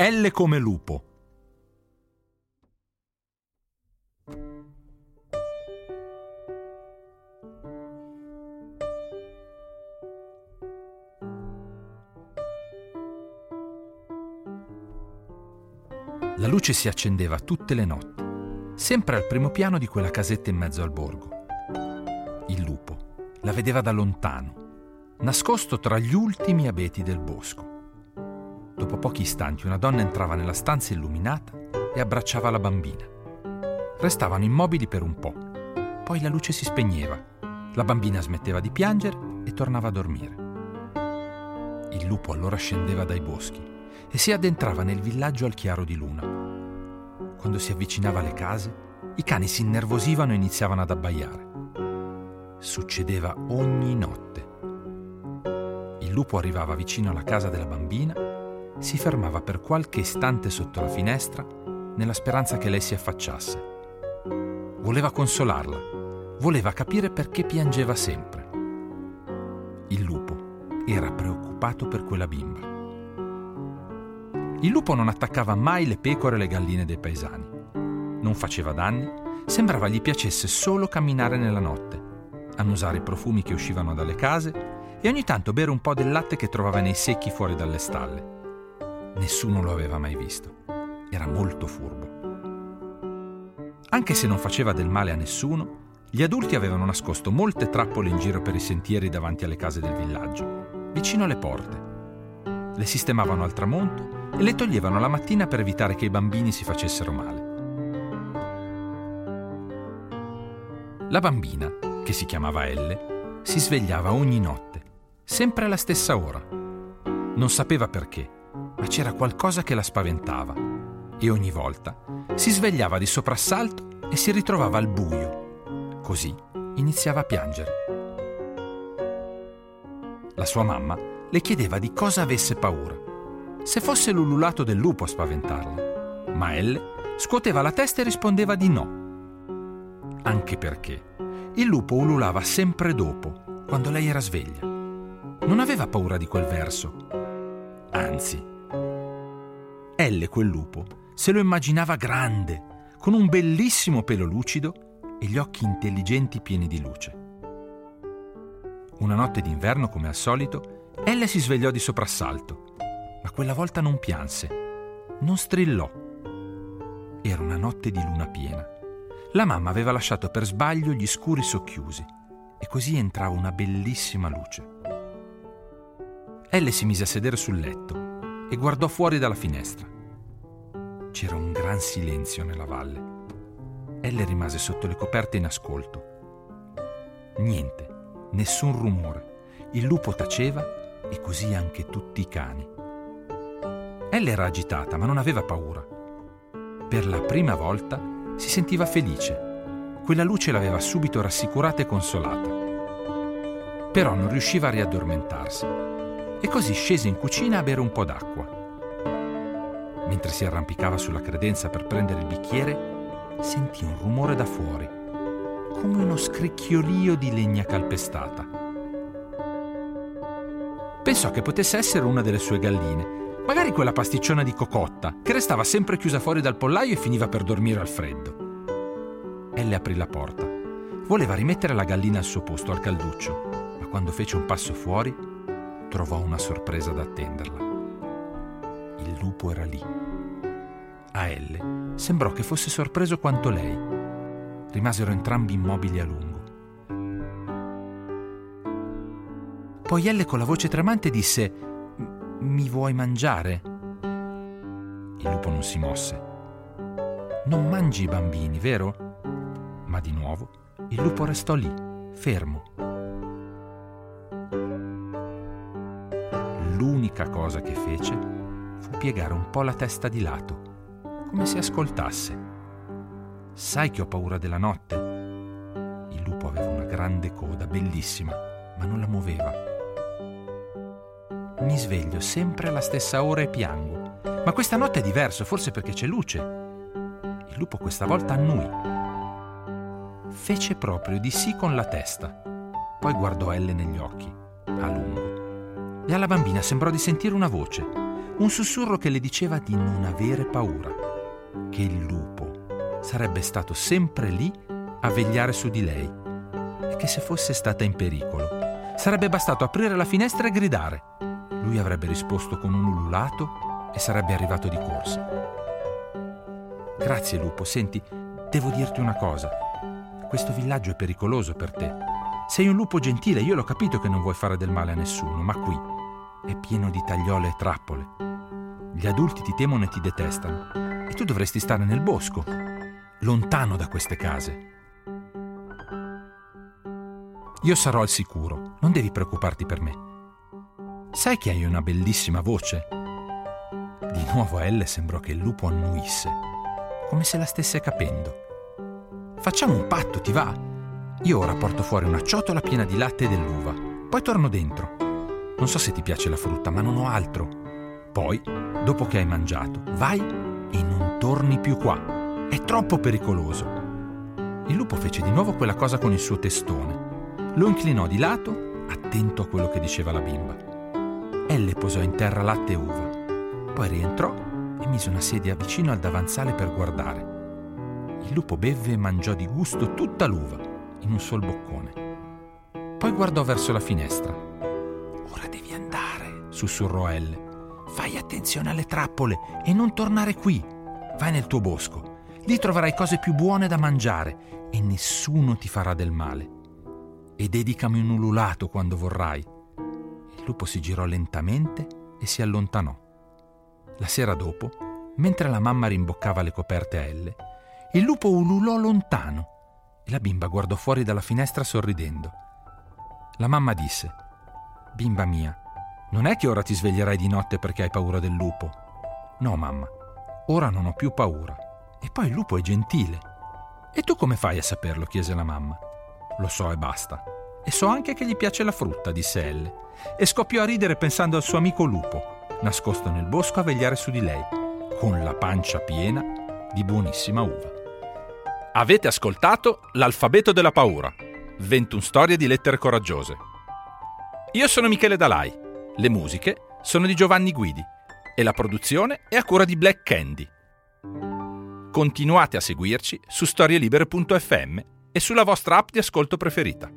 L come lupo. La luce si accendeva tutte le notti, sempre al primo piano di quella casetta in mezzo al borgo. Il lupo la vedeva da lontano, nascosto tra gli ultimi abeti del bosco. Dopo pochi istanti una donna entrava nella stanza illuminata e abbracciava la bambina. Restavano immobili per un po', poi la luce si spegneva, la bambina smetteva di piangere e tornava a dormire. Il lupo allora scendeva dai boschi e si addentrava nel villaggio al chiaro di luna. Quando si avvicinava alle case, i cani si innervosivano e iniziavano ad abbaiare. Succedeva ogni notte. Il lupo arrivava vicino alla casa della bambina, si fermava per qualche istante sotto la finestra nella speranza che lei si affacciasse. Voleva consolarla, voleva capire perché piangeva sempre. Il lupo era preoccupato per quella bimba. Il lupo non attaccava mai le pecore e le galline dei paesani. Non faceva danni, sembrava gli piacesse solo camminare nella notte, annusare i profumi che uscivano dalle case e ogni tanto bere un po' del latte che trovava nei secchi fuori dalle stalle. Nessuno lo aveva mai visto. Era molto furbo. Anche se non faceva del male a nessuno, gli adulti avevano nascosto molte trappole in giro per i sentieri davanti alle case del villaggio, vicino alle porte. Le sistemavano al tramonto e le toglievano la mattina per evitare che i bambini si facessero male. La bambina, che si chiamava Elle, si svegliava ogni notte, sempre alla stessa ora. Non sapeva perché, ma c'era qualcosa che la spaventava e ogni volta si svegliava di soprassalto e si ritrovava al buio. Così iniziava a piangere. La sua mamma le chiedeva di cosa avesse paura se fosse l'ululato del lupo a spaventarla. Ma Elle scuoteva la testa e rispondeva di no. Anche perché il lupo ululava sempre dopo, quando lei era sveglia. Non aveva paura di quel verso. Anzi, Elle, quel lupo, se lo immaginava grande, con un bellissimo pelo lucido e gli occhi intelligenti pieni di luce. Una notte d'inverno, come al solito, Elle si svegliò di soprassalto ma quella volta non pianse, non strillò. Era una notte di luna piena. La mamma aveva lasciato per sbaglio gli scuri socchiusi e così entrava una bellissima luce. Elle si mise a sedere sul letto e guardò fuori dalla finestra. C'era un gran silenzio nella valle. Elle rimase sotto le coperte in ascolto. Niente, nessun rumore. Il lupo taceva e così anche tutti i cani. Ella era agitata, ma non aveva paura. Per la prima volta si sentiva felice. Quella luce l'aveva subito rassicurata e consolata. Però non riusciva a riaddormentarsi e così scese in cucina a bere un po' d'acqua. Mentre si arrampicava sulla credenza per prendere il bicchiere, sentì un rumore da fuori, come uno scricchiolio di legna calpestata. Pensò che potesse essere una delle sue galline Magari quella pasticciona di cocotta, che restava sempre chiusa fuori dal pollaio e finiva per dormire al freddo. Elle aprì la porta. Voleva rimettere la gallina al suo posto, al calduccio, ma quando fece un passo fuori, trovò una sorpresa da attenderla. Il lupo era lì. A Elle sembrò che fosse sorpreso quanto lei. Rimasero entrambi immobili a lungo. Poi Elle con la voce tremante disse mi vuoi mangiare? Il lupo non si mosse. Non mangi i bambini, vero? Ma di nuovo il lupo restò lì, fermo. L'unica cosa che fece piegare un po' la testa di lato, come se ascoltasse. Sai che ho paura della notte? Il lupo aveva una grande coda, bellissima, ma non la muoveva. Mi sveglio sempre alla stessa ora e piango. Ma questa notte è diverso, forse perché c'è luce. Il lupo questa volta annui. Fece proprio di sì con la testa. Poi guardò Elle negli occhi, a lungo. E alla bambina sembrò di sentire una voce, un sussurro che le diceva di non avere paura, che il lupo sarebbe stato sempre lì a vegliare su di lei e che se fosse stata in pericolo sarebbe bastato aprire la finestra e gridare. Lui avrebbe risposto con un ululato e sarebbe arrivato di corsa. Grazie lupo, senti, devo dirti una cosa. Questo villaggio è pericoloso per te. Sei un lupo gentile, io l'ho capito che non vuoi fare del male a nessuno, ma qui è pieno di tagliole e trappole gli adulti ti temono e ti detestano. E tu dovresti stare nel bosco, lontano da queste case. Io sarò al sicuro, non devi preoccuparti per me. Sai che hai una bellissima voce? Di nuovo a Elle sembrò che il lupo annuisse, come se la stesse capendo. Facciamo un patto, ti va? Io ora porto fuori una ciotola piena di latte e dell'uva, poi torno dentro. Non so se ti piace la frutta, ma non ho altro. Poi, dopo che hai mangiato, vai e non torni più qua. È troppo pericoloso. Il lupo fece di nuovo quella cosa con il suo testone. Lo inclinò di lato, attento a quello che diceva la bimba. Elle posò in terra latte e uva. Poi rientrò e mise una sedia vicino al davanzale per guardare. Il lupo bevve e mangiò di gusto tutta l'uva, in un sol boccone. Poi guardò verso la finestra. Ora devi andare, sussurrò Elle. Fai attenzione alle trappole e non tornare qui. Vai nel tuo bosco. Lì troverai cose più buone da mangiare e nessuno ti farà del male. E dedicami un ululato quando vorrai. Il lupo si girò lentamente e si allontanò. La sera dopo, mentre la mamma rimboccava le coperte a Elle, il lupo ululò lontano e la bimba guardò fuori dalla finestra sorridendo. La mamma disse, Bimba mia, non è che ora ti sveglierai di notte perché hai paura del lupo. No, mamma, ora non ho più paura. E poi il lupo è gentile. E tu come fai a saperlo? chiese la mamma. Lo so e basta. E so anche che gli piace la frutta, disse Elle, e scoppiò a ridere pensando al suo amico lupo, nascosto nel bosco a vegliare su di lei, con la pancia piena di buonissima uva. Avete ascoltato L'alfabeto della paura, 21 storie di lettere coraggiose. Io sono Michele Dalai le musiche sono di Giovanni Guidi e la produzione è a cura di Black Candy. Continuate a seguirci su storielibere.fm e sulla vostra app di ascolto preferita.